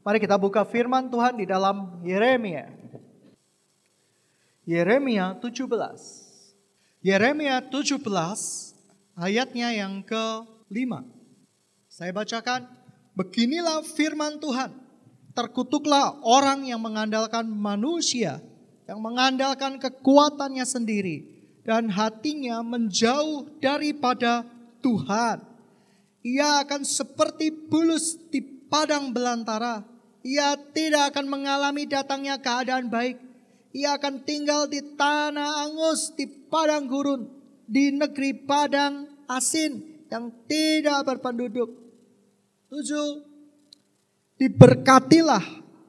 Mari kita buka firman Tuhan di dalam Yeremia. Yeremia 17. Yeremia 17 ayatnya yang ke-5. Saya bacakan, beginilah firman Tuhan. Terkutuklah orang yang mengandalkan manusia, yang mengandalkan kekuatannya sendiri, dan hatinya menjauh daripada Tuhan. Ia akan seperti bulus di padang belantara. Ia tidak akan mengalami datangnya keadaan baik. Ia akan tinggal di tanah angus, di padang gurun, di negeri padang asin yang tidak berpenduduk. Tujuh, diberkatilah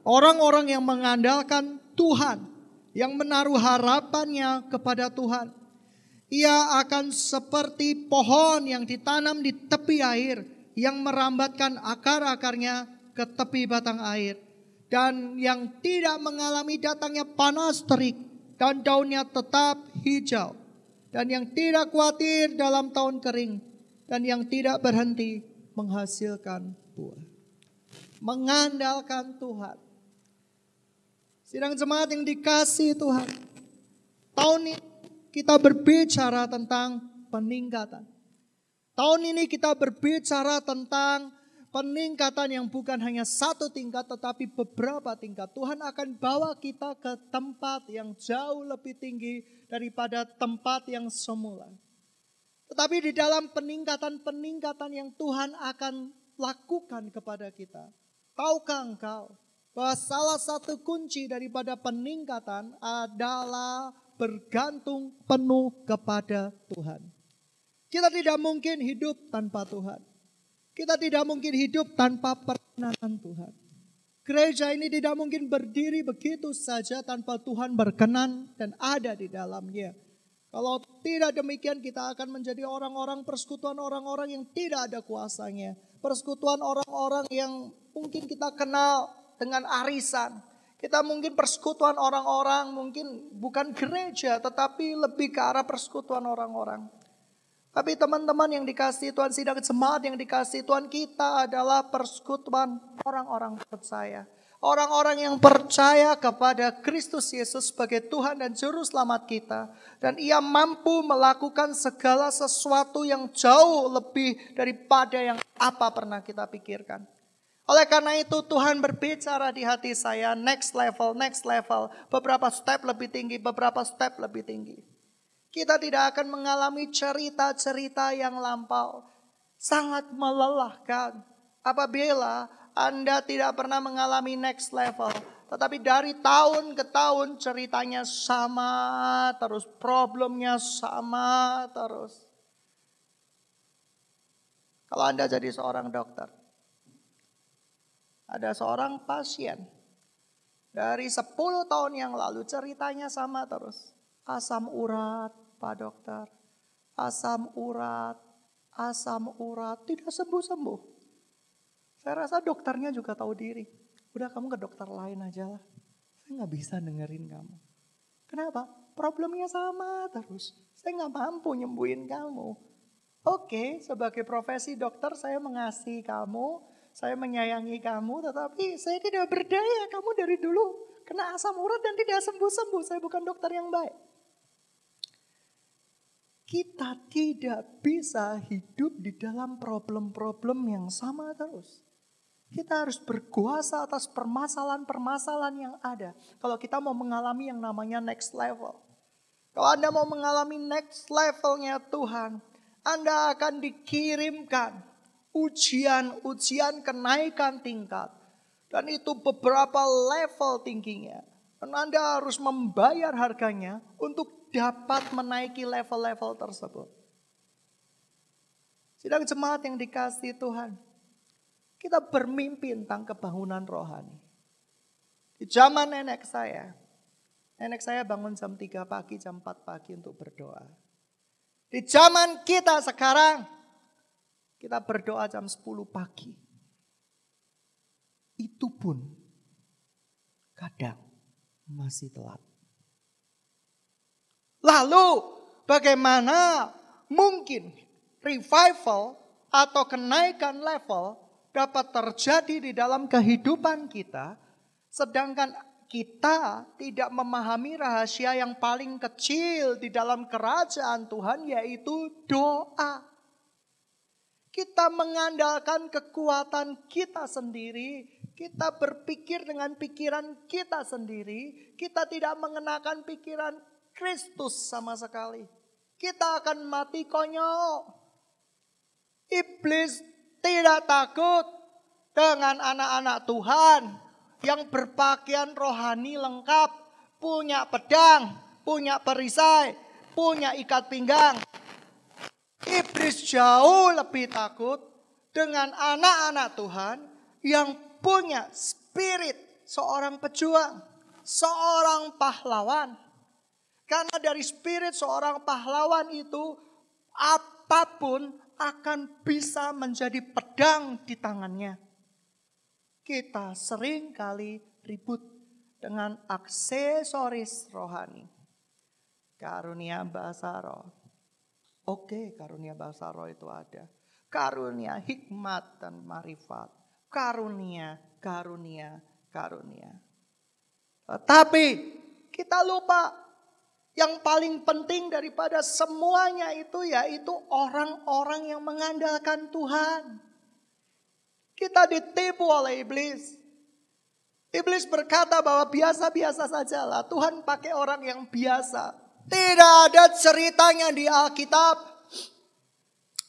orang-orang yang mengandalkan Tuhan, yang menaruh harapannya kepada Tuhan. Ia akan seperti pohon yang ditanam di tepi air, yang merambatkan akar-akarnya ke tepi batang air, dan yang tidak mengalami datangnya panas terik, dan daunnya tetap hijau, dan yang tidak khawatir dalam tahun kering, dan yang tidak berhenti menghasilkan buah. Mengandalkan Tuhan. Sidang jemaat yang dikasih Tuhan. Tahun ini kita berbicara tentang peningkatan. Tahun ini kita berbicara tentang peningkatan yang bukan hanya satu tingkat tetapi beberapa tingkat. Tuhan akan bawa kita ke tempat yang jauh lebih tinggi daripada tempat yang semula. Tetapi di dalam peningkatan-peningkatan yang Tuhan akan lakukan kepada kita. Tahukah engkau bahwa salah satu kunci daripada peningkatan adalah bergantung penuh kepada Tuhan. Kita tidak mungkin hidup tanpa Tuhan. Kita tidak mungkin hidup tanpa perkenanan Tuhan. Gereja ini tidak mungkin berdiri begitu saja tanpa Tuhan berkenan dan ada di dalamnya. Kalau tidak demikian kita akan menjadi orang-orang persekutuan orang-orang yang tidak ada kuasanya. Persekutuan orang-orang yang mungkin kita kenal dengan arisan. Kita mungkin persekutuan orang-orang mungkin bukan gereja tetapi lebih ke arah persekutuan orang-orang. Tapi teman-teman yang dikasih Tuhan sidang jemaat yang dikasih Tuhan kita adalah persekutuan orang-orang percaya. Orang-orang yang percaya kepada Kristus Yesus sebagai Tuhan dan Juru Selamat kita. Dan ia mampu melakukan segala sesuatu yang jauh lebih daripada yang apa pernah kita pikirkan. Oleh karena itu Tuhan berbicara di hati saya next level, next level. Beberapa step lebih tinggi, beberapa step lebih tinggi. Kita tidak akan mengalami cerita-cerita yang lampau. Sangat melelahkan. Apabila anda tidak pernah mengalami next level. Tetapi dari tahun ke tahun ceritanya sama terus. Problemnya sama terus. Kalau Anda jadi seorang dokter. Ada seorang pasien. Dari 10 tahun yang lalu ceritanya sama terus. Asam urat Pak Dokter. Asam urat. Asam urat. Tidak sembuh-sembuh. Saya rasa dokternya juga tahu diri. Udah kamu ke dokter lain aja lah. Saya nggak bisa dengerin kamu. Kenapa? Problemnya sama terus. Saya nggak mampu nyembuhin kamu. Oke, sebagai profesi dokter saya mengasihi kamu, saya menyayangi kamu, tetapi saya tidak berdaya. Kamu dari dulu kena asam urat dan tidak sembuh-sembuh. Saya bukan dokter yang baik. Kita tidak bisa hidup di dalam problem-problem yang sama terus. Kita harus berkuasa atas permasalahan-permasalahan yang ada. Kalau kita mau mengalami yang namanya next level. Kalau Anda mau mengalami next levelnya Tuhan, Anda akan dikirimkan ujian-ujian kenaikan tingkat. Dan itu beberapa level tingginya. Dan Anda harus membayar harganya untuk dapat menaiki level-level tersebut. Sidang jemaat yang dikasih Tuhan. Kita bermimpi tentang kebangunan rohani. Di zaman nenek saya, nenek saya bangun jam 3 pagi, jam 4 pagi untuk berdoa. Di zaman kita sekarang, kita berdoa jam 10 pagi. Itu pun kadang masih telat. Lalu bagaimana mungkin revival atau kenaikan level dapat terjadi di dalam kehidupan kita, sedangkan kita tidak memahami rahasia yang paling kecil di dalam kerajaan Tuhan, yaitu doa. Kita mengandalkan kekuatan kita sendiri, kita berpikir dengan pikiran kita sendiri, kita tidak mengenakan pikiran Kristus sama sekali. Kita akan mati konyol. Iblis tidak takut dengan anak-anak Tuhan yang berpakaian rohani lengkap, punya pedang, punya perisai, punya ikat pinggang, Iblis jauh lebih takut dengan anak-anak Tuhan yang punya spirit seorang pejuang, seorang pahlawan. Karena dari spirit seorang pahlawan itu apa pun akan bisa menjadi pedang di tangannya. Kita sering kali ribut dengan aksesoris rohani. Karunia bahasa roh Oke, karunia bahasa roh itu ada. Karunia hikmat dan marifat. Karunia, karunia, karunia. Tapi kita lupa yang paling penting daripada semuanya itu yaitu orang-orang yang mengandalkan Tuhan. Kita ditipu oleh iblis. Iblis berkata bahwa biasa-biasa sajalah. Tuhan pakai orang yang biasa. Tidak ada ceritanya di Alkitab.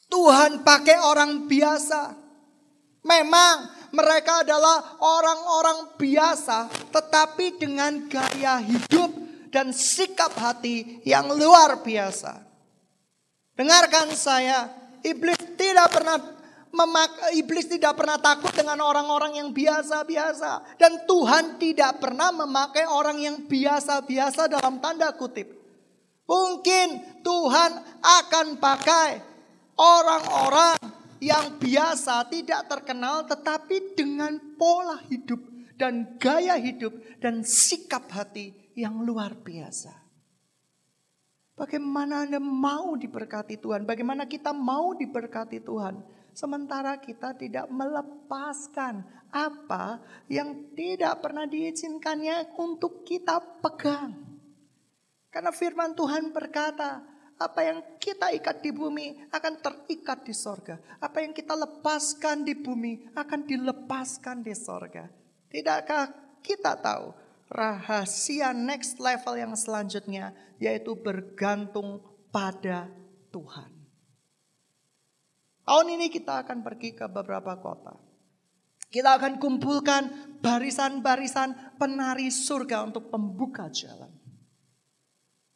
Tuhan pakai orang biasa. Memang mereka adalah orang-orang biasa, tetapi dengan gaya hidup dan sikap hati yang luar biasa. Dengarkan saya, iblis tidak pernah memak iblis tidak pernah takut dengan orang-orang yang biasa-biasa dan Tuhan tidak pernah memakai orang yang biasa-biasa dalam tanda kutip. Mungkin Tuhan akan pakai orang-orang yang biasa tidak terkenal tetapi dengan pola hidup dan gaya hidup dan sikap hati yang luar biasa. Bagaimana Anda mau diberkati Tuhan? Bagaimana kita mau diberkati Tuhan? Sementara kita tidak melepaskan apa yang tidak pernah diizinkannya untuk kita pegang. Karena firman Tuhan berkata, apa yang kita ikat di bumi akan terikat di sorga. Apa yang kita lepaskan di bumi akan dilepaskan di sorga. Tidakkah kita tahu rahasia next level yang selanjutnya yaitu bergantung pada Tuhan. Tahun ini kita akan pergi ke beberapa kota. Kita akan kumpulkan barisan-barisan penari surga untuk pembuka jalan.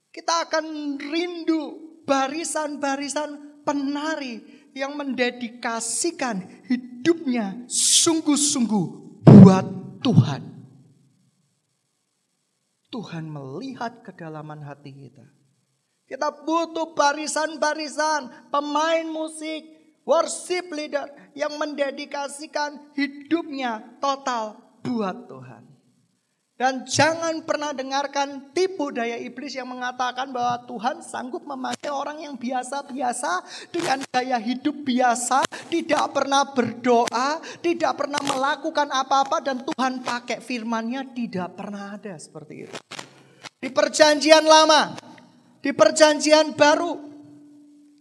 Kita akan rindu barisan-barisan penari yang mendedikasikan hidupnya sungguh-sungguh buat Tuhan. Tuhan melihat kedalaman hati kita. Kita butuh barisan-barisan pemain musik, worship leader yang mendedikasikan hidupnya total buat Tuhan. Dan jangan pernah dengarkan tipu daya iblis yang mengatakan bahwa Tuhan sanggup memakai orang yang biasa-biasa dengan gaya hidup biasa, tidak pernah berdoa, tidak pernah melakukan apa-apa dan Tuhan pakai firman-Nya tidak pernah ada seperti itu. Di perjanjian lama, di perjanjian baru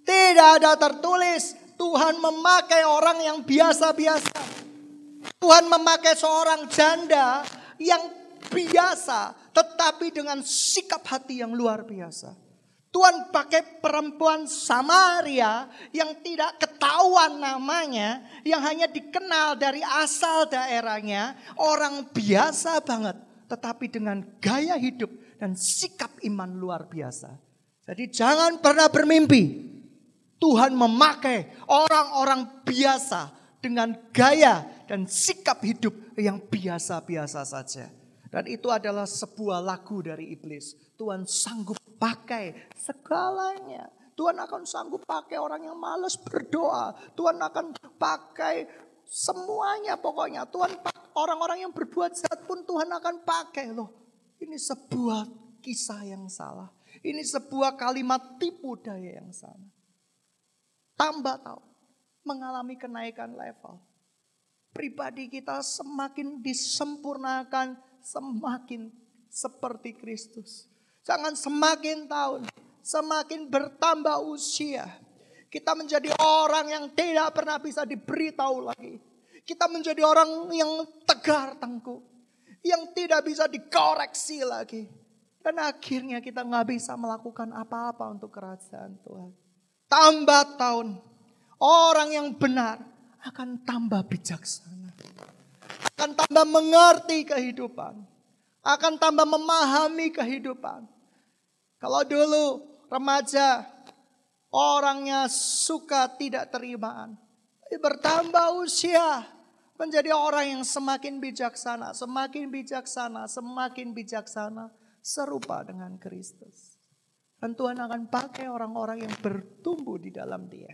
tidak ada tertulis Tuhan memakai orang yang biasa-biasa. Tuhan memakai seorang janda yang biasa, tetapi dengan sikap hati yang luar biasa. Tuhan pakai perempuan Samaria yang tidak ketahuan namanya, yang hanya dikenal dari asal daerahnya, orang biasa banget, tetapi dengan gaya hidup dan sikap iman luar biasa. Jadi jangan pernah bermimpi Tuhan memakai orang-orang biasa dengan gaya dan sikap hidup yang biasa-biasa saja. Dan itu adalah sebuah lagu dari iblis. Tuhan sanggup pakai segalanya. Tuhan akan sanggup pakai orang yang malas berdoa. Tuhan akan pakai semuanya pokoknya. Tuhan orang-orang yang berbuat jahat pun Tuhan akan pakai loh. Ini sebuah kisah yang salah. Ini sebuah kalimat tipu daya yang salah. Tambah tahu mengalami kenaikan level. pribadi kita semakin disempurnakan, semakin seperti Kristus. Jangan semakin tahun, semakin bertambah usia. Kita menjadi orang yang tidak pernah bisa diberitahu lagi. Kita menjadi orang yang tegar tengkuk. Yang tidak bisa dikoreksi lagi. Dan akhirnya kita nggak bisa melakukan apa-apa untuk kerajaan Tuhan. Tambah tahun, orang yang benar akan tambah bijaksana. Akan tambah mengerti kehidupan. Akan tambah memahami kehidupan. Kalau dulu remaja orangnya suka tidak terimaan. Bertambah usia menjadi orang yang semakin bijaksana, semakin bijaksana, semakin bijaksana serupa dengan Kristus. Dan Tuhan akan pakai orang-orang yang bertumbuh di dalam dia.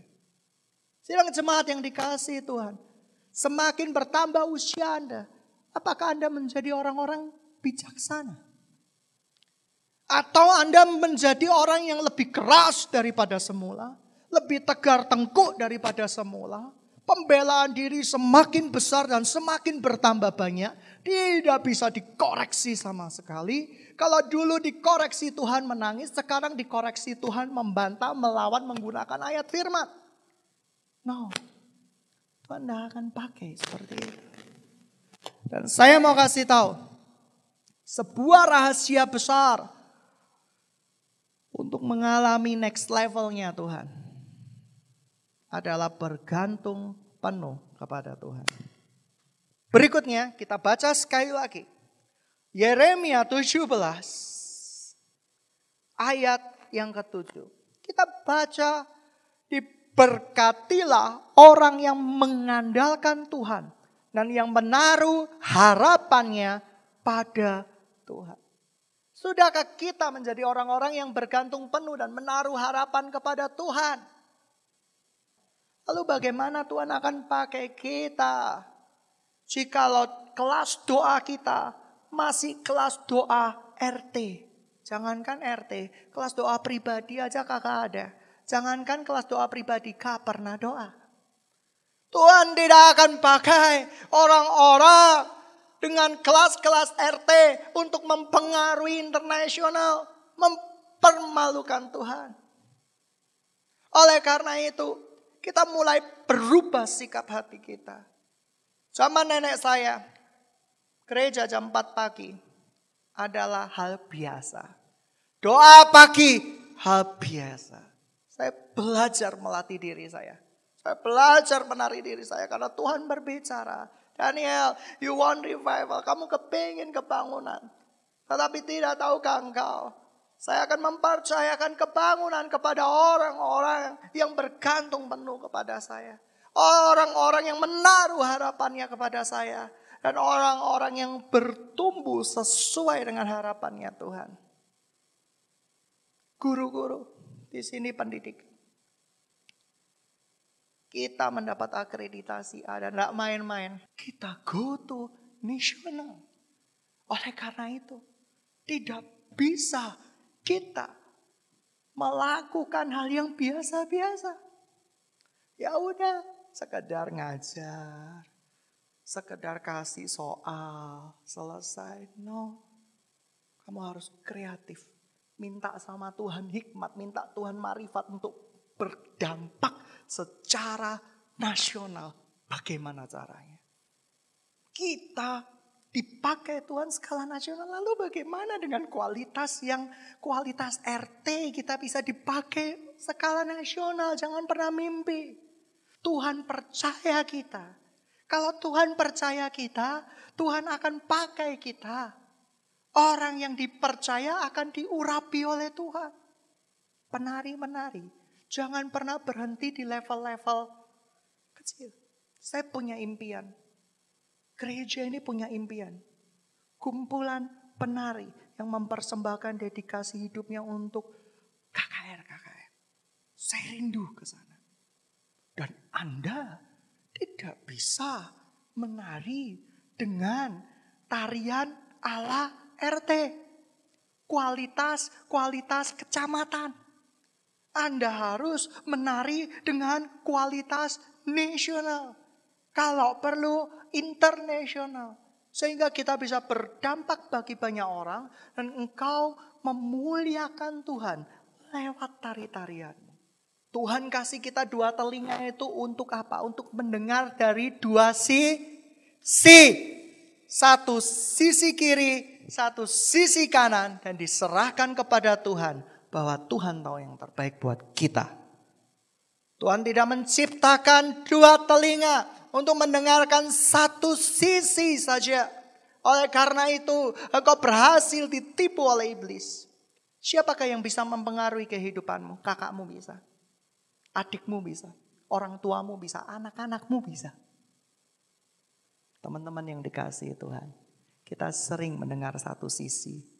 Sidang jemaat yang dikasih Tuhan. Semakin bertambah usia Anda. Apakah Anda menjadi orang-orang bijaksana? Atau Anda menjadi orang yang lebih keras daripada semula? Lebih tegar tengkuk daripada semula? Pembelaan diri semakin besar dan semakin bertambah banyak. Tidak bisa dikoreksi sama sekali. Kalau dulu dikoreksi Tuhan menangis, sekarang dikoreksi Tuhan membantah, melawan menggunakan ayat firman. No. Tuhan tidak akan pakai seperti itu. Dan saya mau kasih tahu. Sebuah rahasia besar. Untuk mengalami next levelnya Tuhan adalah bergantung penuh kepada Tuhan. Berikutnya kita baca sekali lagi. Yeremia 17 ayat yang ketujuh. Kita baca diberkatilah orang yang mengandalkan Tuhan dan yang menaruh harapannya pada Tuhan. Sudahkah kita menjadi orang-orang yang bergantung penuh dan menaruh harapan kepada Tuhan? Lalu bagaimana Tuhan akan pakai kita? Jikalau kelas doa kita masih kelas doa RT. Jangankan RT, kelas doa pribadi aja kakak ada. Jangankan kelas doa pribadi, kak pernah doa. Tuhan tidak akan pakai orang-orang dengan kelas-kelas RT untuk mempengaruhi internasional, mempermalukan Tuhan. Oleh karena itu, kita mulai berubah sikap hati kita. Zaman nenek saya, gereja jam 4 pagi adalah hal biasa. Doa pagi hal biasa. Belajar melatih diri saya. Saya belajar menari diri saya karena Tuhan berbicara. Daniel, you want revival. Kamu kepingin kebangunan. Tetapi tidak tahukah engkau saya akan mempercayakan kebangunan kepada orang-orang yang bergantung penuh kepada saya. Orang-orang yang menaruh harapannya kepada saya. Dan orang-orang yang bertumbuh sesuai dengan harapannya Tuhan. Guru-guru di sini pendidik. Kita mendapat akreditasi A dan tidak main-main. Kita go to national. Oleh karena itu, tidak bisa kita melakukan hal yang biasa-biasa. Ya udah, sekedar ngajar, sekedar kasih soal, selesai. No, kamu harus kreatif. Minta sama Tuhan hikmat, minta Tuhan marifat untuk berdampak secara nasional. Bagaimana caranya? Kita dipakai Tuhan skala nasional. Lalu bagaimana dengan kualitas yang kualitas RT kita bisa dipakai skala nasional. Jangan pernah mimpi. Tuhan percaya kita. Kalau Tuhan percaya kita, Tuhan akan pakai kita. Orang yang dipercaya akan diurapi oleh Tuhan. Penari-menari. Jangan pernah berhenti di level-level kecil. Saya punya impian Gereja ini punya impian. Kumpulan penari yang mempersembahkan dedikasi hidupnya untuk KKR, KKR. Saya rindu ke sana. Dan Anda tidak bisa menari dengan tarian ala RT. Kualitas-kualitas kecamatan. Anda harus menari dengan kualitas nasional. Kalau perlu internasional. Sehingga kita bisa berdampak bagi banyak orang. Dan engkau memuliakan Tuhan lewat tari-tarianmu. Tuhan kasih kita dua telinga itu untuk apa? Untuk mendengar dari dua si, si. Satu sisi kiri, satu sisi kanan. Dan diserahkan kepada Tuhan. Bahwa Tuhan tahu yang terbaik buat kita. Tuhan tidak menciptakan dua telinga untuk mendengarkan satu sisi saja. Oleh karena itu, engkau berhasil ditipu oleh iblis. Siapakah yang bisa mempengaruhi kehidupanmu? Kakakmu bisa. Adikmu bisa. Orang tuamu bisa. Anak-anakmu bisa. Teman-teman yang dikasih Tuhan. Kita sering mendengar satu sisi.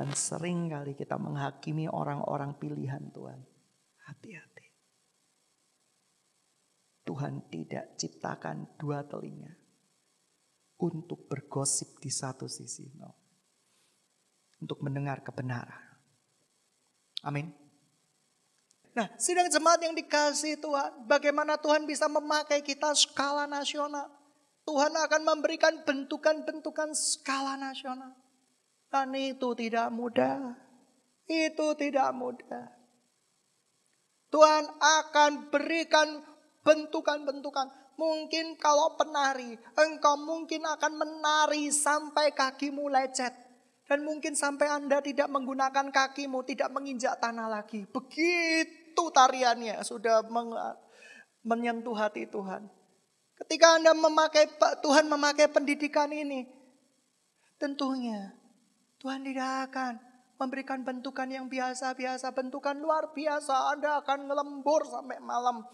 Dan sering kali kita menghakimi orang-orang pilihan Tuhan. Hati-hati. Tuhan tidak ciptakan dua telinga untuk bergosip di satu sisi. No. Untuk mendengar kebenaran. Amin. Nah, sidang jemaat yang dikasih Tuhan, bagaimana Tuhan bisa memakai kita skala nasional? Tuhan akan memberikan bentukan-bentukan skala nasional. Dan itu tidak mudah. Itu tidak mudah. Tuhan akan berikan bentukan-bentukan. Mungkin kalau penari, engkau mungkin akan menari sampai kakimu lecet. Dan mungkin sampai Anda tidak menggunakan kakimu, tidak menginjak tanah lagi. Begitu tariannya sudah menyentuh hati Tuhan. Ketika Anda memakai Tuhan memakai pendidikan ini, tentunya Tuhan tidak akan memberikan bentukan yang biasa-biasa, bentukan luar biasa. Anda akan ngelembur sampai malam.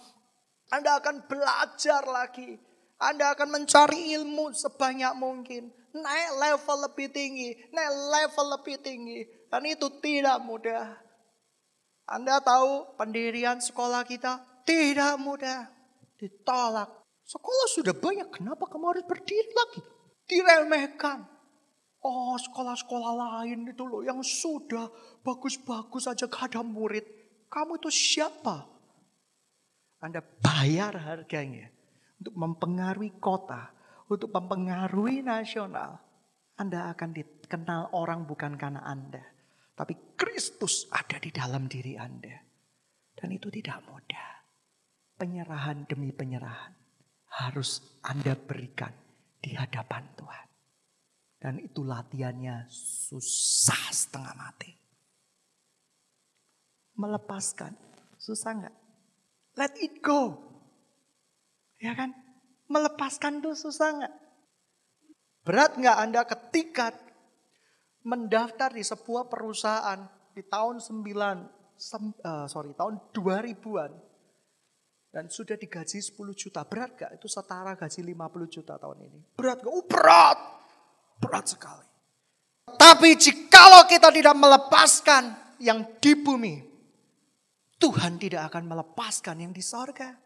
Anda akan belajar lagi. Anda akan mencari ilmu sebanyak mungkin. Naik level lebih tinggi. Naik level lebih tinggi. Dan itu tidak mudah. Anda tahu pendirian sekolah kita tidak mudah. Ditolak. Sekolah sudah banyak. Kenapa kamu harus berdiri lagi? Diremehkan. Oh sekolah-sekolah lain itu loh yang sudah bagus-bagus aja gak ada murid. Kamu itu siapa? Anda bayar harganya untuk mempengaruhi kota, untuk mempengaruhi nasional. Anda akan dikenal orang bukan karena Anda, tapi Kristus ada di dalam diri Anda. Dan itu tidak mudah. Penyerahan demi penyerahan harus Anda berikan di hadapan Tuhan. Dan itu latihannya susah setengah mati. Melepaskan, susah nggak? Let it go. Ya kan? Melepaskan itu susah nggak? Berat nggak Anda ketika mendaftar di sebuah perusahaan di tahun 9, sem, uh, sorry, tahun 2000-an. Dan sudah digaji 10 juta. Berat gak? Itu setara gaji 50 juta tahun ini. Berat gak? Oh berat. Berat sekali. Tapi jikalau kita tidak melepaskan yang di bumi, Tuhan tidak akan melepaskan yang di sorga.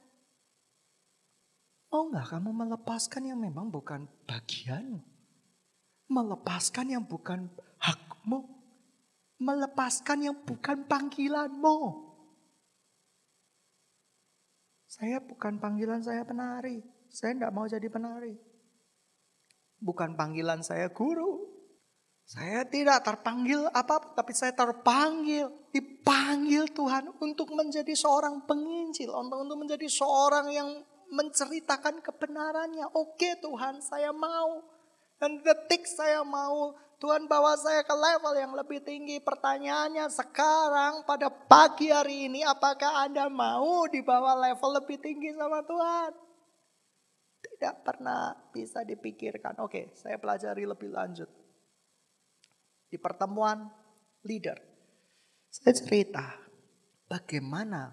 Oh enggak, kamu melepaskan yang memang bukan bagianmu. Melepaskan yang bukan hakmu. Melepaskan yang bukan panggilanmu. Saya bukan panggilan saya penari. Saya tidak mau jadi penari. Bukan panggilan saya guru. Saya tidak terpanggil apa, tapi saya terpanggil, dipanggil Tuhan untuk menjadi seorang penginjil, untuk menjadi seorang yang menceritakan kebenarannya. Oke Tuhan, saya mau. Dan detik saya mau, Tuhan bawa saya ke level yang lebih tinggi. Pertanyaannya sekarang pada pagi hari ini, apakah Anda mau dibawa level lebih tinggi sama Tuhan? Tidak pernah bisa dipikirkan. Oke, saya pelajari lebih lanjut di pertemuan leader. Saya cerita bagaimana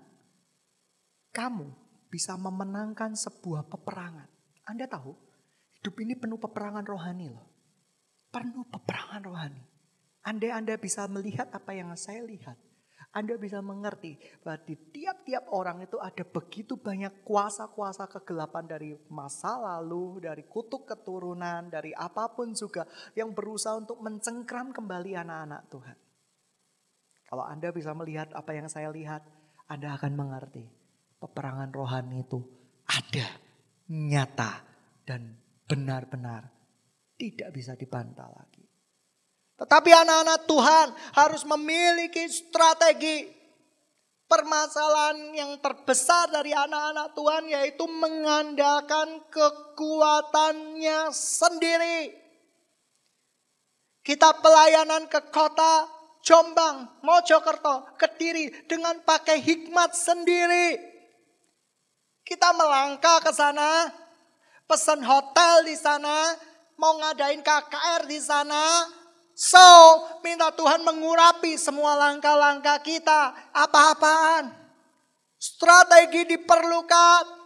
kamu bisa memenangkan sebuah peperangan. Anda tahu, hidup ini penuh peperangan rohani loh. Penuh peperangan rohani. Andai Anda bisa melihat apa yang saya lihat, anda bisa mengerti bahwa di tiap-tiap orang itu ada begitu banyak kuasa-kuasa kegelapan dari masa lalu, dari kutuk keturunan, dari apa pun juga yang berusaha untuk mencengkram kembali anak-anak Tuhan. Kalau Anda bisa melihat apa yang saya lihat, Anda akan mengerti peperangan rohani itu ada nyata, dan benar-benar tidak bisa dibantah lagi. Tetapi anak-anak Tuhan harus memiliki strategi. Permasalahan yang terbesar dari anak-anak Tuhan yaitu mengandalkan kekuatannya sendiri. Kita pelayanan ke kota Jombang, Mojokerto, Kediri dengan pakai hikmat sendiri. Kita melangkah ke sana, pesan hotel di sana, mau ngadain KKR di sana. So, minta Tuhan mengurapi semua langkah-langkah kita. Apa-apaan? Strategi diperlukan.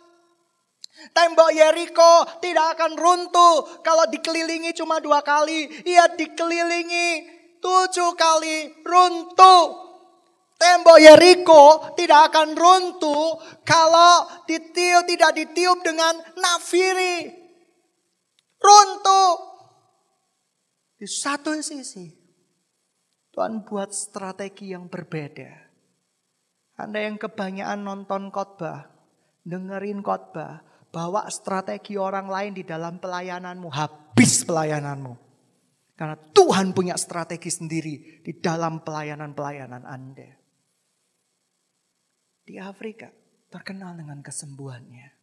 Tembok Yeriko tidak akan runtuh kalau dikelilingi cuma dua kali. Ia dikelilingi tujuh kali runtuh. Tembok Yeriko tidak akan runtuh kalau ditiup tidak ditiup dengan nafiri. Runtuh. Di satu sisi Tuhan buat strategi yang berbeda. Anda yang kebanyakan nonton khotbah, dengerin khotbah, bawa strategi orang lain di dalam pelayananmu, habis pelayananmu. Karena Tuhan punya strategi sendiri di dalam pelayanan-pelayanan Anda. Di Afrika terkenal dengan kesembuhannya.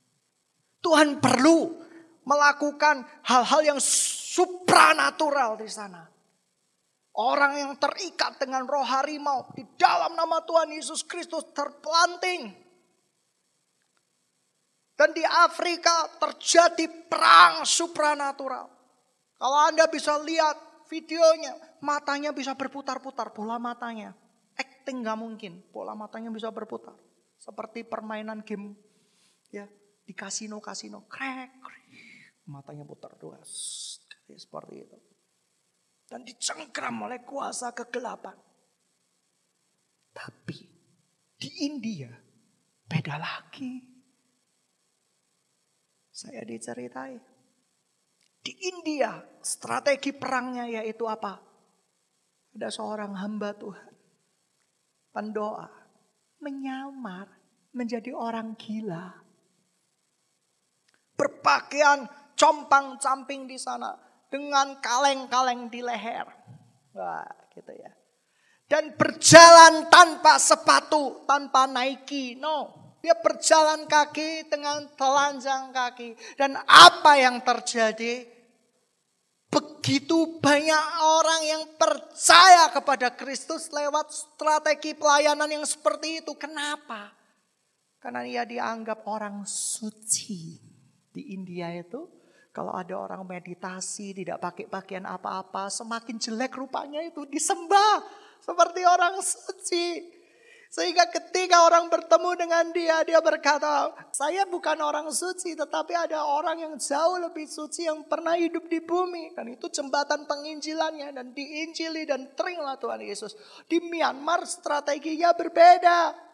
Tuhan perlu melakukan hal-hal yang supranatural di sana. Orang yang terikat dengan roh harimau di dalam nama Tuhan Yesus Kristus terpelanting. Dan di Afrika terjadi perang supranatural. Kalau Anda bisa lihat videonya, matanya bisa berputar-putar, bola matanya. Acting nggak mungkin, bola matanya bisa berputar. Seperti permainan game ya di kasino-kasino, krek, matanya putar dua, seperti itu. Dan dicengkram oleh kuasa kegelapan. Tapi di India beda lagi. Saya diceritai di India strategi perangnya yaitu apa? Ada seorang hamba Tuhan. Pendoa. Menyamar menjadi orang gila. Berpakaian compang-camping di sana. Dengan kaleng-kaleng di leher. Wah gitu ya. Dan berjalan tanpa sepatu, tanpa Nike. No, dia berjalan kaki dengan telanjang kaki. Dan apa yang terjadi? Begitu banyak orang yang percaya kepada Kristus lewat strategi pelayanan yang seperti itu. Kenapa? Karena ia dianggap orang suci. Di India itu kalau ada orang meditasi tidak pakai pakaian apa-apa semakin jelek rupanya itu disembah seperti orang suci. Sehingga ketika orang bertemu dengan dia, dia berkata, saya bukan orang suci, tetapi ada orang yang jauh lebih suci yang pernah hidup di bumi. Dan itu jembatan penginjilannya dan diinjili dan terimalah Tuhan Yesus. Di Myanmar strateginya berbeda.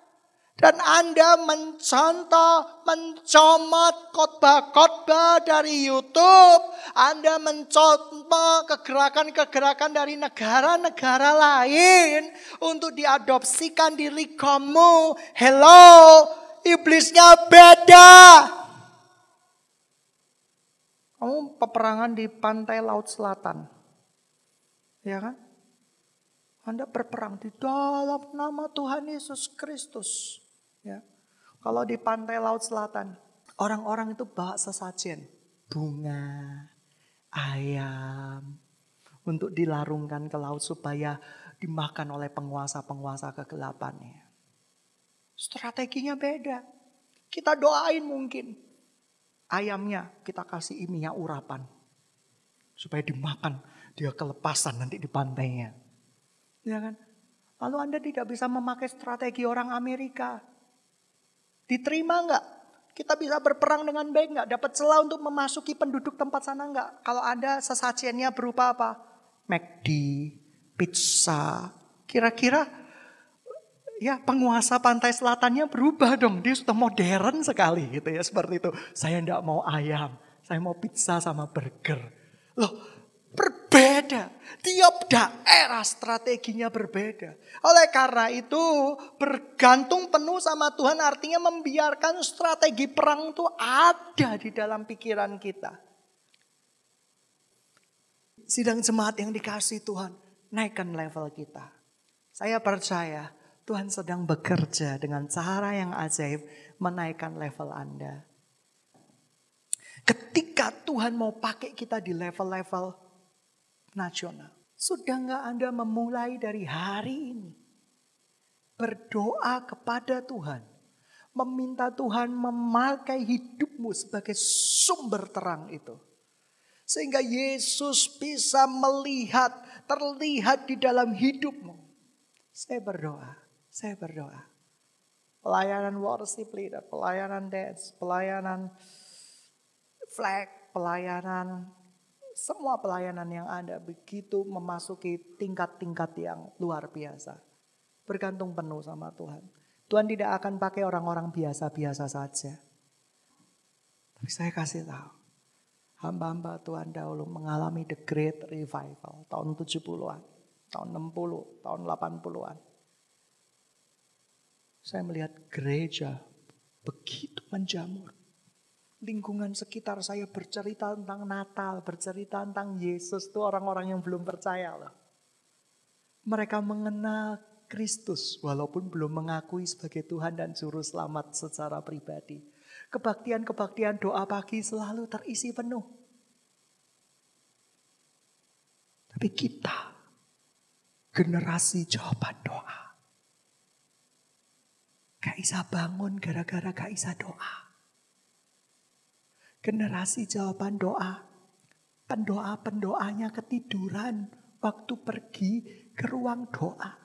Dan Anda mencontoh, mencomot khotbah-khotbah dari YouTube. Anda mencontoh kegerakan-kegerakan dari negara-negara lain untuk diadopsikan diri kamu. Hello, iblisnya beda. Kamu peperangan di pantai Laut Selatan. Ya kan? Anda berperang di dalam nama Tuhan Yesus Kristus. Ya. Kalau di pantai Laut Selatan, orang-orang itu bawa sesajen. Bunga, ayam. Untuk dilarungkan ke laut supaya dimakan oleh penguasa-penguasa kegelapannya. Strateginya beda. Kita doain mungkin. Ayamnya kita kasih minyak urapan. Supaya dimakan. Dia kelepasan nanti di pantainya. Ya kan? Lalu Anda tidak bisa memakai strategi orang Amerika. Diterima enggak? Kita bisa berperang dengan baik enggak? Dapat celah untuk memasuki penduduk tempat sana enggak? Kalau ada sesajiannya berupa apa? McD, pizza. Kira-kira ya penguasa pantai selatannya berubah dong. Dia sudah modern sekali gitu ya seperti itu. Saya enggak mau ayam, saya mau pizza sama burger. Loh, Berbeda. Tiap daerah strateginya berbeda. Oleh karena itu bergantung penuh sama Tuhan artinya membiarkan strategi perang itu ada di dalam pikiran kita. Sidang jemaat yang dikasih Tuhan, naikkan level kita. Saya percaya Tuhan sedang bekerja dengan cara yang ajaib menaikkan level Anda. Ketika Tuhan mau pakai kita di level-level nasional. Sudah nggak Anda memulai dari hari ini? Berdoa kepada Tuhan. Meminta Tuhan memakai hidupmu sebagai sumber terang itu. Sehingga Yesus bisa melihat, terlihat di dalam hidupmu. Saya berdoa, saya berdoa. Pelayanan worship leader, pelayanan dance, pelayanan flag, pelayanan semua pelayanan yang ada begitu memasuki tingkat-tingkat yang luar biasa. Bergantung penuh sama Tuhan. Tuhan tidak akan pakai orang-orang biasa-biasa saja. Tapi saya kasih tahu. Hamba-hamba Tuhan dahulu mengalami the great revival. Tahun 70-an. Tahun 60, tahun 80-an. Saya melihat gereja begitu menjamur lingkungan sekitar saya bercerita tentang Natal, bercerita tentang Yesus itu orang-orang yang belum percaya loh. Mereka mengenal Kristus walaupun belum mengakui sebagai Tuhan dan Juru Selamat secara pribadi. Kebaktian-kebaktian doa pagi selalu terisi penuh. Tapi kita, generasi jawaban doa. Gak bisa bangun gara-gara gak bisa doa generasi jawaban doa. Pendoa-pendoanya ketiduran waktu pergi ke ruang doa.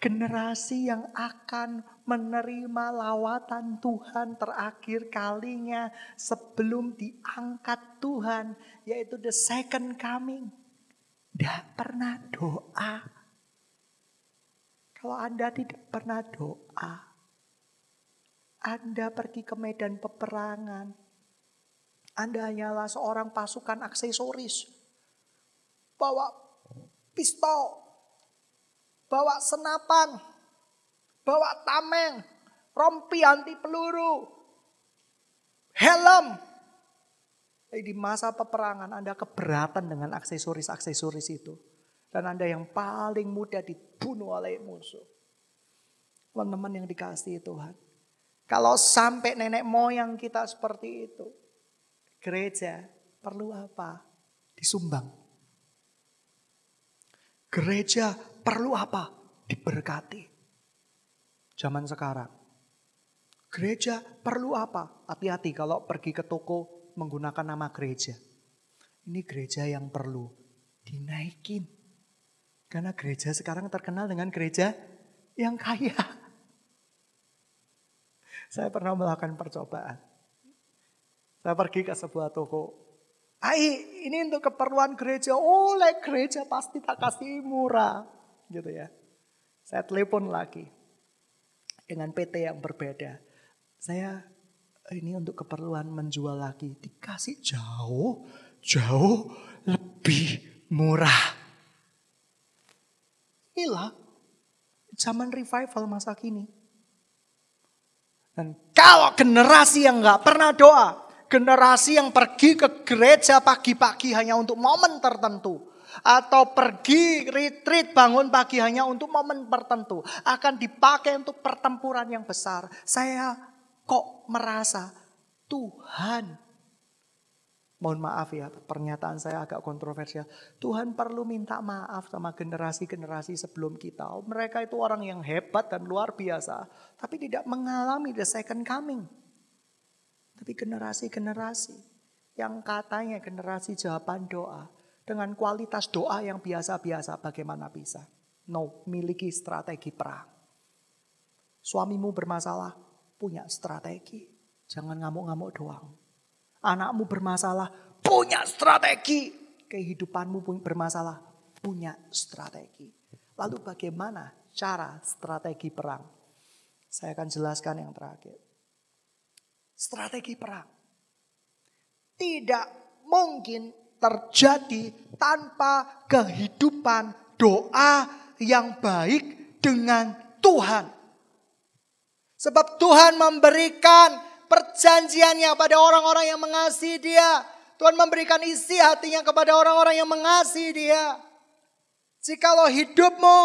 Generasi yang akan menerima lawatan Tuhan terakhir kalinya sebelum diangkat Tuhan, yaitu the second coming. Tidak pernah doa. Kalau Anda tidak pernah doa, anda pergi ke medan peperangan. Anda hanyalah seorang pasukan aksesoris. Bawa pistol, bawa senapan, bawa tameng, rompi anti peluru, helm. Di masa peperangan Anda keberatan dengan aksesoris-aksesoris itu. Dan Anda yang paling mudah dibunuh oleh musuh. Teman-teman yang dikasih Tuhan. Kalau sampai nenek moyang kita seperti itu, gereja perlu apa? Disumbang. Gereja perlu apa? Diberkati. Zaman sekarang. Gereja perlu apa? Hati-hati kalau pergi ke toko menggunakan nama gereja. Ini gereja yang perlu dinaikin. Karena gereja sekarang terkenal dengan gereja yang kaya. Saya pernah melakukan percobaan. Saya pergi ke sebuah toko. Ai, ini untuk keperluan gereja. Oleh gereja pasti tak kasih murah. Gitu ya. Saya telepon lagi. Dengan PT yang berbeda. Saya ini untuk keperluan menjual lagi. Dikasih jauh, jauh lebih murah. Inilah zaman revival masa kini. Dan kalau generasi yang nggak pernah doa, generasi yang pergi ke gereja pagi-pagi hanya untuk momen tertentu, atau pergi retreat bangun pagi hanya untuk momen tertentu, akan dipakai untuk pertempuran yang besar. Saya kok merasa Tuhan Mohon maaf ya, pernyataan saya agak kontroversial. Tuhan perlu minta maaf sama generasi-generasi sebelum kita. Oh, mereka itu orang yang hebat dan luar biasa, tapi tidak mengalami the second coming. Tapi generasi-generasi yang katanya generasi jawaban doa dengan kualitas doa yang biasa-biasa bagaimana bisa? No, miliki strategi perang. Suamimu bermasalah, punya strategi. Jangan ngamuk-ngamuk doang Anakmu bermasalah, punya strategi. Kehidupanmu bermasalah, punya strategi. Lalu bagaimana cara strategi perang? Saya akan jelaskan yang terakhir. Strategi perang. Tidak mungkin terjadi tanpa kehidupan doa yang baik dengan Tuhan. Sebab Tuhan memberikan perjanjiannya pada orang-orang yang mengasihi dia. Tuhan memberikan isi hatinya kepada orang-orang yang mengasihi dia. Jikalau hidupmu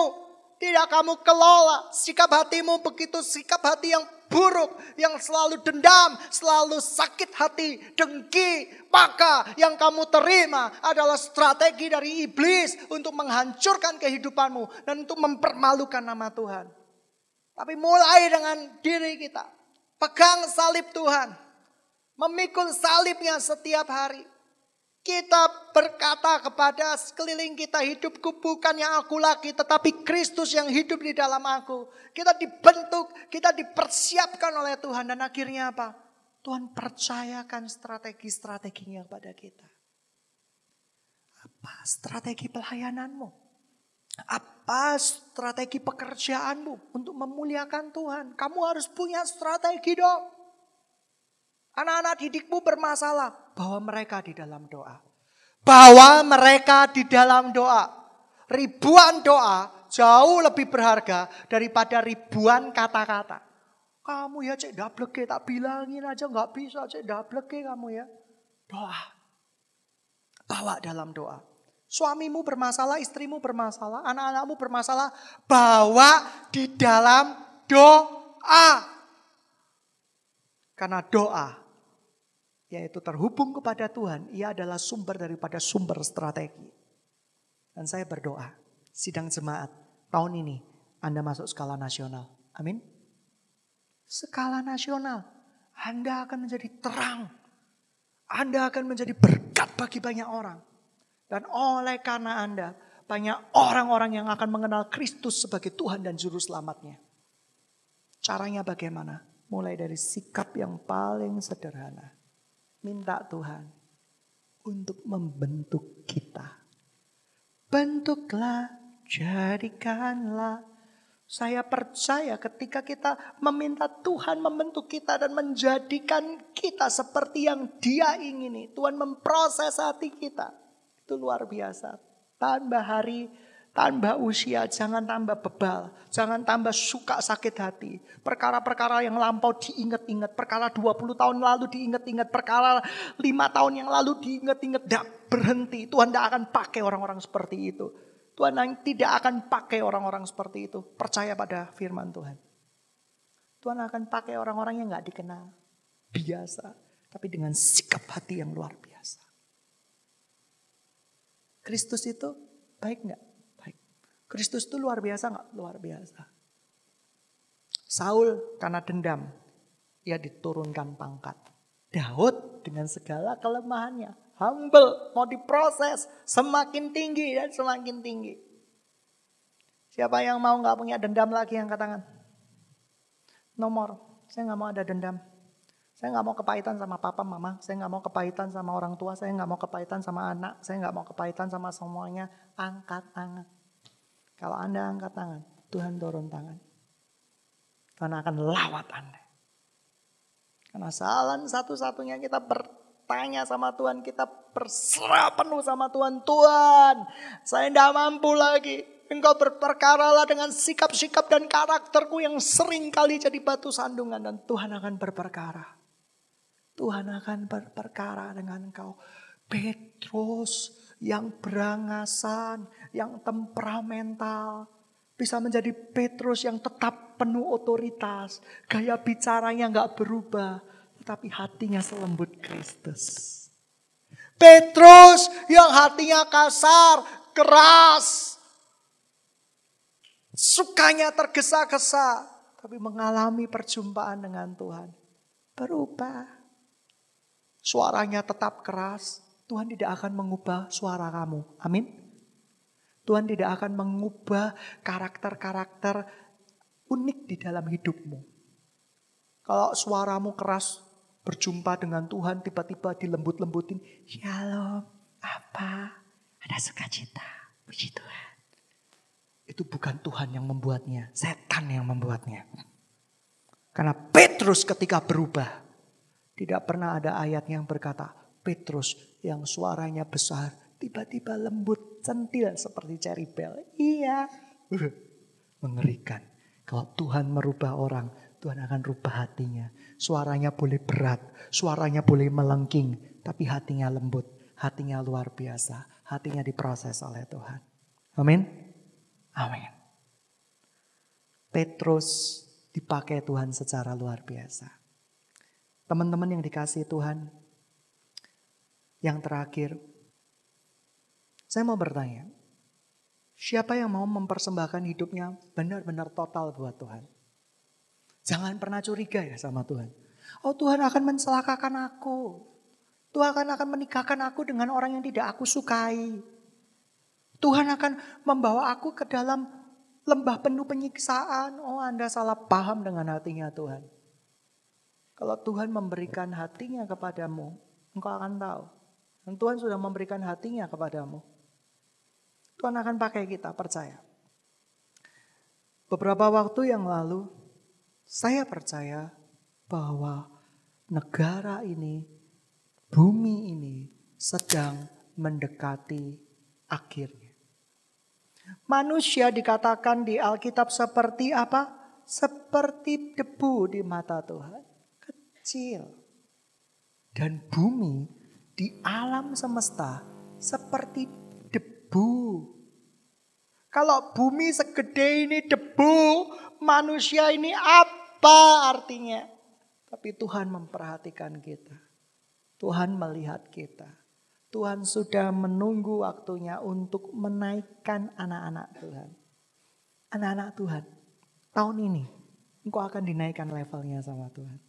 tidak kamu kelola, sikap hatimu begitu sikap hati yang buruk, yang selalu dendam, selalu sakit hati, dengki, maka yang kamu terima adalah strategi dari iblis untuk menghancurkan kehidupanmu dan untuk mempermalukan nama Tuhan. Tapi mulai dengan diri kita, pegang salib Tuhan, memikul salibnya setiap hari. Kita berkata kepada sekeliling kita, hidupku bukan yang aku lagi, tetapi Kristus yang hidup di dalam aku. Kita dibentuk, kita dipersiapkan oleh Tuhan. Dan akhirnya apa? Tuhan percayakan strategi-strateginya kepada kita. Apa strategi pelayananmu? Apa strategi pekerjaanmu untuk memuliakan Tuhan? Kamu harus punya strategi dong. Anak-anak didikmu bermasalah. Bahwa mereka di dalam doa. Bahwa mereka di dalam doa. Ribuan doa jauh lebih berharga daripada ribuan kata-kata. Kamu ya cek dableke tak bilangin aja nggak bisa cek dableke kamu ya. Doa. Bawa dalam doa. Suamimu bermasalah, istrimu bermasalah, anak-anakmu bermasalah. Bawa di dalam doa. Karena doa yaitu terhubung kepada Tuhan, ia adalah sumber daripada sumber strategi. Dan saya berdoa, sidang jemaat tahun ini Anda masuk skala nasional. Amin. Skala nasional, Anda akan menjadi terang. Anda akan menjadi berkat bagi banyak orang. Dan oleh karena Anda, banyak orang-orang yang akan mengenal Kristus sebagai Tuhan dan Juru Selamatnya. Caranya bagaimana? Mulai dari sikap yang paling sederhana minta Tuhan untuk membentuk kita. Bentuklah, jadikanlah. Saya percaya ketika kita meminta Tuhan membentuk kita dan menjadikan kita seperti yang dia ingini. Tuhan memproses hati kita. Itu luar biasa. Tambah hari Tambah usia, jangan tambah bebal. Jangan tambah suka sakit hati. Perkara-perkara yang lampau diingat-ingat. Perkara 20 tahun lalu diingat-ingat. Perkara 5 tahun yang lalu diingat-ingat. Tidak berhenti. Tuhan tidak akan pakai orang-orang seperti itu. Tuhan tidak akan pakai orang-orang seperti itu. Percaya pada firman Tuhan. Tuhan akan pakai orang-orang yang gak dikenal. Biasa. Tapi dengan sikap hati yang luar biasa. Kristus itu baik nggak? Kristus itu luar biasa nggak? Luar biasa. Saul karena dendam, ia diturunkan pangkat. Daud dengan segala kelemahannya, humble, mau diproses, semakin tinggi dan semakin tinggi. Siapa yang mau nggak punya dendam lagi yang tangan? Nomor, saya nggak mau ada dendam. Saya nggak mau kepahitan sama papa, mama. Saya nggak mau kepahitan sama orang tua. Saya nggak mau kepahitan sama anak. Saya nggak mau kepahitan sama semuanya. Angkat tangan. Kalau Anda angkat tangan, Tuhan turun tangan. Tuhan akan lawat Anda. Karena salah satu-satunya kita bertanya sama Tuhan, kita berserah penuh sama Tuhan. Tuhan, saya tidak mampu lagi. Engkau berperkaralah dengan sikap-sikap dan karakterku yang sering kali jadi batu sandungan. Dan Tuhan akan berperkara. Tuhan akan berperkara dengan engkau. Petrus yang berangasan, yang temperamental. Bisa menjadi Petrus yang tetap penuh otoritas. Gaya bicaranya nggak berubah. Tetapi hatinya selembut Kristus. Petrus yang hatinya kasar, keras. Sukanya tergesa-gesa. Tapi mengalami perjumpaan dengan Tuhan. Berubah. Suaranya tetap keras. Tuhan tidak akan mengubah suara kamu. Amin. Tuhan tidak akan mengubah karakter-karakter unik di dalam hidupmu. Kalau suaramu keras berjumpa dengan Tuhan tiba-tiba dilembut-lembutin. Shalom, apa? Ada sukacita. Puji Tuhan. Itu bukan Tuhan yang membuatnya, setan yang membuatnya. Karena Petrus ketika berubah, tidak pernah ada ayat yang berkata, Petrus yang suaranya besar, tiba-tiba lembut, centil seperti cherry bell. Iya. Mengerikan. Kalau Tuhan merubah orang, Tuhan akan rubah hatinya. Suaranya boleh berat, suaranya boleh melengking, tapi hatinya lembut, hatinya luar biasa, hatinya diproses oleh Tuhan. Amin. Amin. Petrus dipakai Tuhan secara luar biasa. Teman-teman yang dikasih Tuhan, yang terakhir, saya mau bertanya, siapa yang mau mempersembahkan hidupnya benar-benar total buat Tuhan? Jangan pernah curiga ya sama Tuhan. Oh Tuhan akan mencelakakan aku. Tuhan akan menikahkan aku dengan orang yang tidak aku sukai. Tuhan akan membawa aku ke dalam lembah penuh penyiksaan. Oh Anda salah paham dengan hatinya Tuhan. Kalau Tuhan memberikan hatinya kepadamu, engkau akan tahu. Dan Tuhan sudah memberikan hatinya kepadamu. Tuhan akan pakai kita, percaya. Beberapa waktu yang lalu, saya percaya bahwa negara ini, bumi ini sedang mendekati akhirnya. Manusia dikatakan di Alkitab seperti apa? Seperti debu di mata Tuhan. Kecil. Dan bumi di alam semesta seperti debu. Kalau bumi segede ini debu, manusia ini apa artinya? Tapi Tuhan memperhatikan kita. Tuhan melihat kita. Tuhan sudah menunggu waktunya untuk menaikkan anak-anak Tuhan. Anak-anak Tuhan, tahun ini engkau akan dinaikkan levelnya sama Tuhan.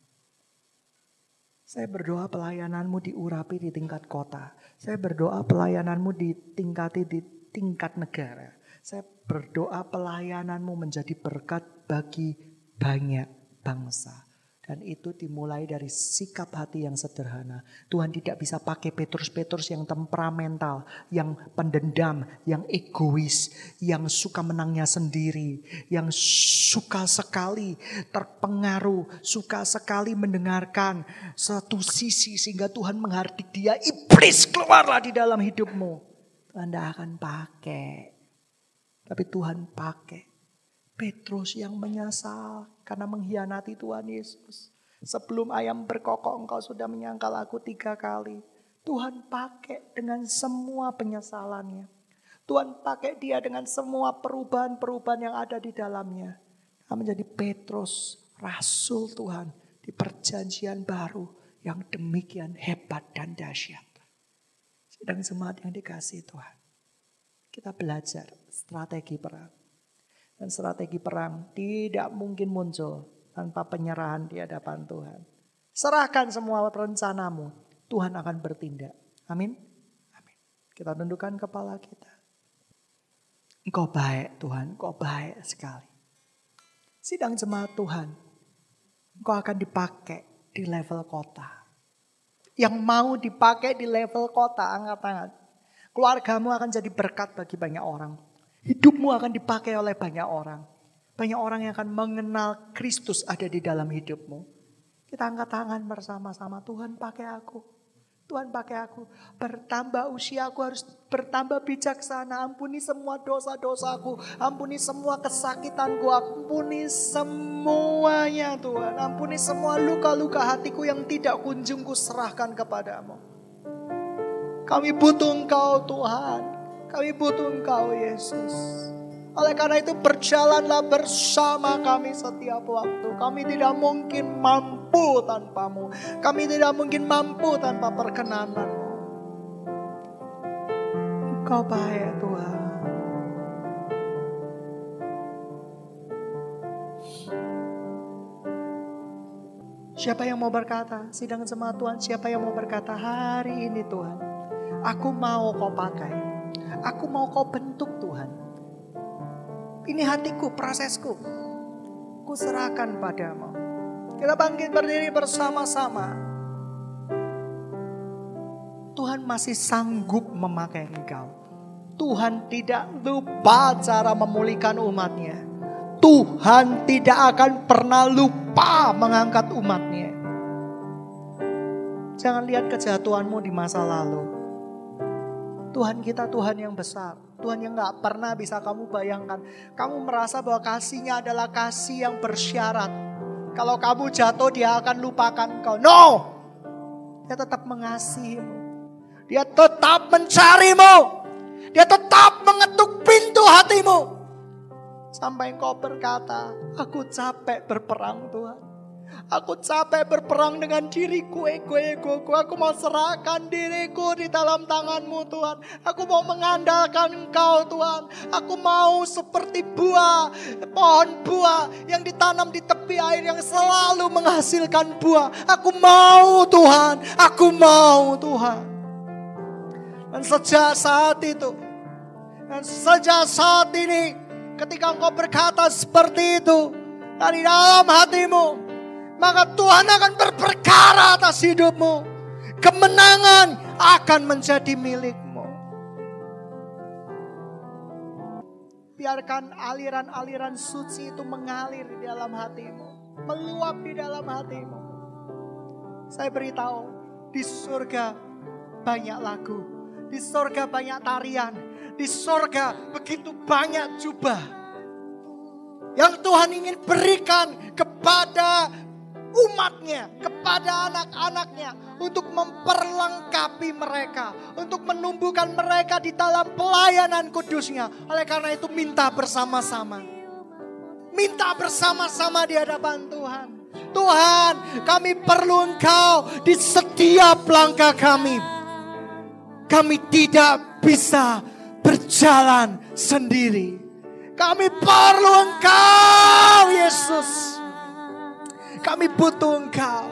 Saya berdoa pelayananmu diurapi di tingkat kota. Saya berdoa pelayananmu ditingkati di tingkat negara. Saya berdoa pelayananmu menjadi berkat bagi banyak bangsa. Dan itu dimulai dari sikap hati yang sederhana. Tuhan tidak bisa pakai Petrus-Petrus yang temperamental, yang pendendam, yang egois, yang suka menangnya sendiri, yang suka sekali terpengaruh, suka sekali mendengarkan satu sisi sehingga Tuhan menghardik dia, iblis keluarlah di dalam hidupmu. Anda akan pakai tapi Tuhan pakai Petrus yang menyesal karena mengkhianati Tuhan Yesus. Sebelum ayam berkokok engkau sudah menyangkal aku tiga kali. Tuhan pakai dengan semua penyesalannya. Tuhan pakai dia dengan semua perubahan-perubahan yang ada di dalamnya. Menjadi Petrus, Rasul Tuhan di perjanjian baru yang demikian hebat dan dahsyat. Sedang semangat yang dikasih Tuhan. Kita belajar strategi perang. Dan strategi perang tidak mungkin muncul tanpa penyerahan di hadapan Tuhan. Serahkan semua rencanamu, Tuhan akan bertindak. Amin. Amin. Kita tundukkan kepala kita. Engkau baik Tuhan, engkau baik sekali. Sidang jemaat Tuhan, engkau akan dipakai di level kota. Yang mau dipakai di level kota, angkat tangan. Keluargamu akan jadi berkat bagi banyak orang. Hidupmu akan dipakai oleh banyak orang. Banyak orang yang akan mengenal Kristus ada di dalam hidupmu. Kita angkat tangan bersama-sama. Tuhan pakai aku. Tuhan pakai aku. Bertambah usiaku harus bertambah bijaksana. Ampuni semua dosa-dosaku. Ampuni semua kesakitanku. Ampuni semuanya Tuhan. Ampuni semua luka-luka hatiku yang tidak kunjung ku serahkan kepadamu. Kami butuh Engkau Tuhan. Kami butuh Engkau Yesus. Oleh karena itu berjalanlah bersama kami setiap waktu. Kami tidak mungkin mampu tanpamu. Kami tidak mungkin mampu tanpa perkenananmu. Engkau baik Tuhan. Siapa yang mau berkata, sidang jemaat Tuhan, siapa yang mau berkata hari ini Tuhan, Aku mau kau pakai. Aku mau kau bentuk Tuhan. Ini hatiku, prosesku. Ku serahkan padamu. Kita bangkit berdiri bersama-sama. Tuhan masih sanggup memakai engkau. Tuhan tidak lupa cara memulihkan umatnya. Tuhan tidak akan pernah lupa mengangkat umatnya. Jangan lihat kejatuhanmu di masa lalu. Tuhan kita Tuhan yang besar. Tuhan yang gak pernah bisa kamu bayangkan. Kamu merasa bahwa kasihnya adalah kasih yang bersyarat. Kalau kamu jatuh dia akan lupakan kau. No! Dia tetap mengasihimu. Dia tetap mencarimu. Dia tetap mengetuk pintu hatimu. Sampai kau berkata, aku capek berperang Tuhan. Aku capek berperang dengan diriku, ego, ego, ego. Aku mau serahkan diriku di dalam tanganmu Tuhan. Aku mau mengandalkan engkau Tuhan. Aku mau seperti buah, pohon buah yang ditanam di tepi air yang selalu menghasilkan buah. Aku mau Tuhan, aku mau Tuhan. Dan sejak saat itu, dan sejak saat ini, ketika engkau berkata seperti itu, dari dalam hatimu, maka Tuhan akan berperkara atas hidupmu. Kemenangan akan menjadi milikmu. Biarkan aliran-aliran suci itu mengalir di dalam hatimu. Meluap di dalam hatimu. Saya beritahu, di surga banyak lagu. Di surga banyak tarian. Di surga begitu banyak jubah. Yang Tuhan ingin berikan kepada umatnya, kepada anak-anaknya untuk memperlengkapi mereka, untuk menumbuhkan mereka di dalam pelayanan kudusnya. Oleh karena itu minta bersama-sama. Minta bersama-sama di hadapan Tuhan. Tuhan, kami perlu Engkau di setiap langkah kami. Kami tidak bisa berjalan sendiri. Kami perlu Engkau, Yesus. Kami butuh engkau.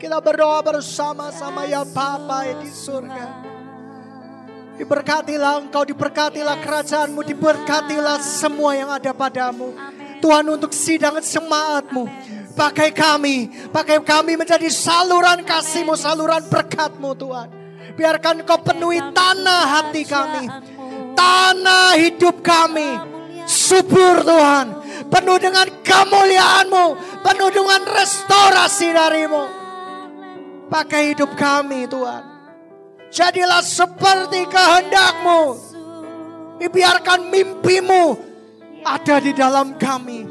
Kita berdoa bersama-sama ya Bapa di surga. Diberkatilah engkau, diberkatilah kerajaanmu, diberkatilah semua yang ada padamu. Tuhan untuk sidang semangatmu. Pakai kami, pakai kami menjadi saluran kasihmu, saluran berkatmu Tuhan. Biarkan kau penuhi tanah hati kami. Tanah hidup kami. Subur Tuhan penuh dengan kemuliaanmu, penuh dengan restorasi darimu. Pakai hidup kami Tuhan. Jadilah seperti kehendakmu. Biarkan mimpimu ada di dalam kami.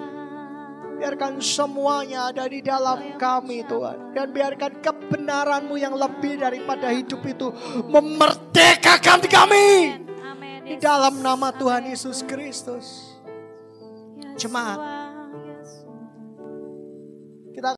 Biarkan semuanya ada di dalam kami Tuhan. Dan biarkan kebenaranmu yang lebih daripada hidup itu memerdekakan kami. Di dalam nama Tuhan Yesus Kristus. Jemaat,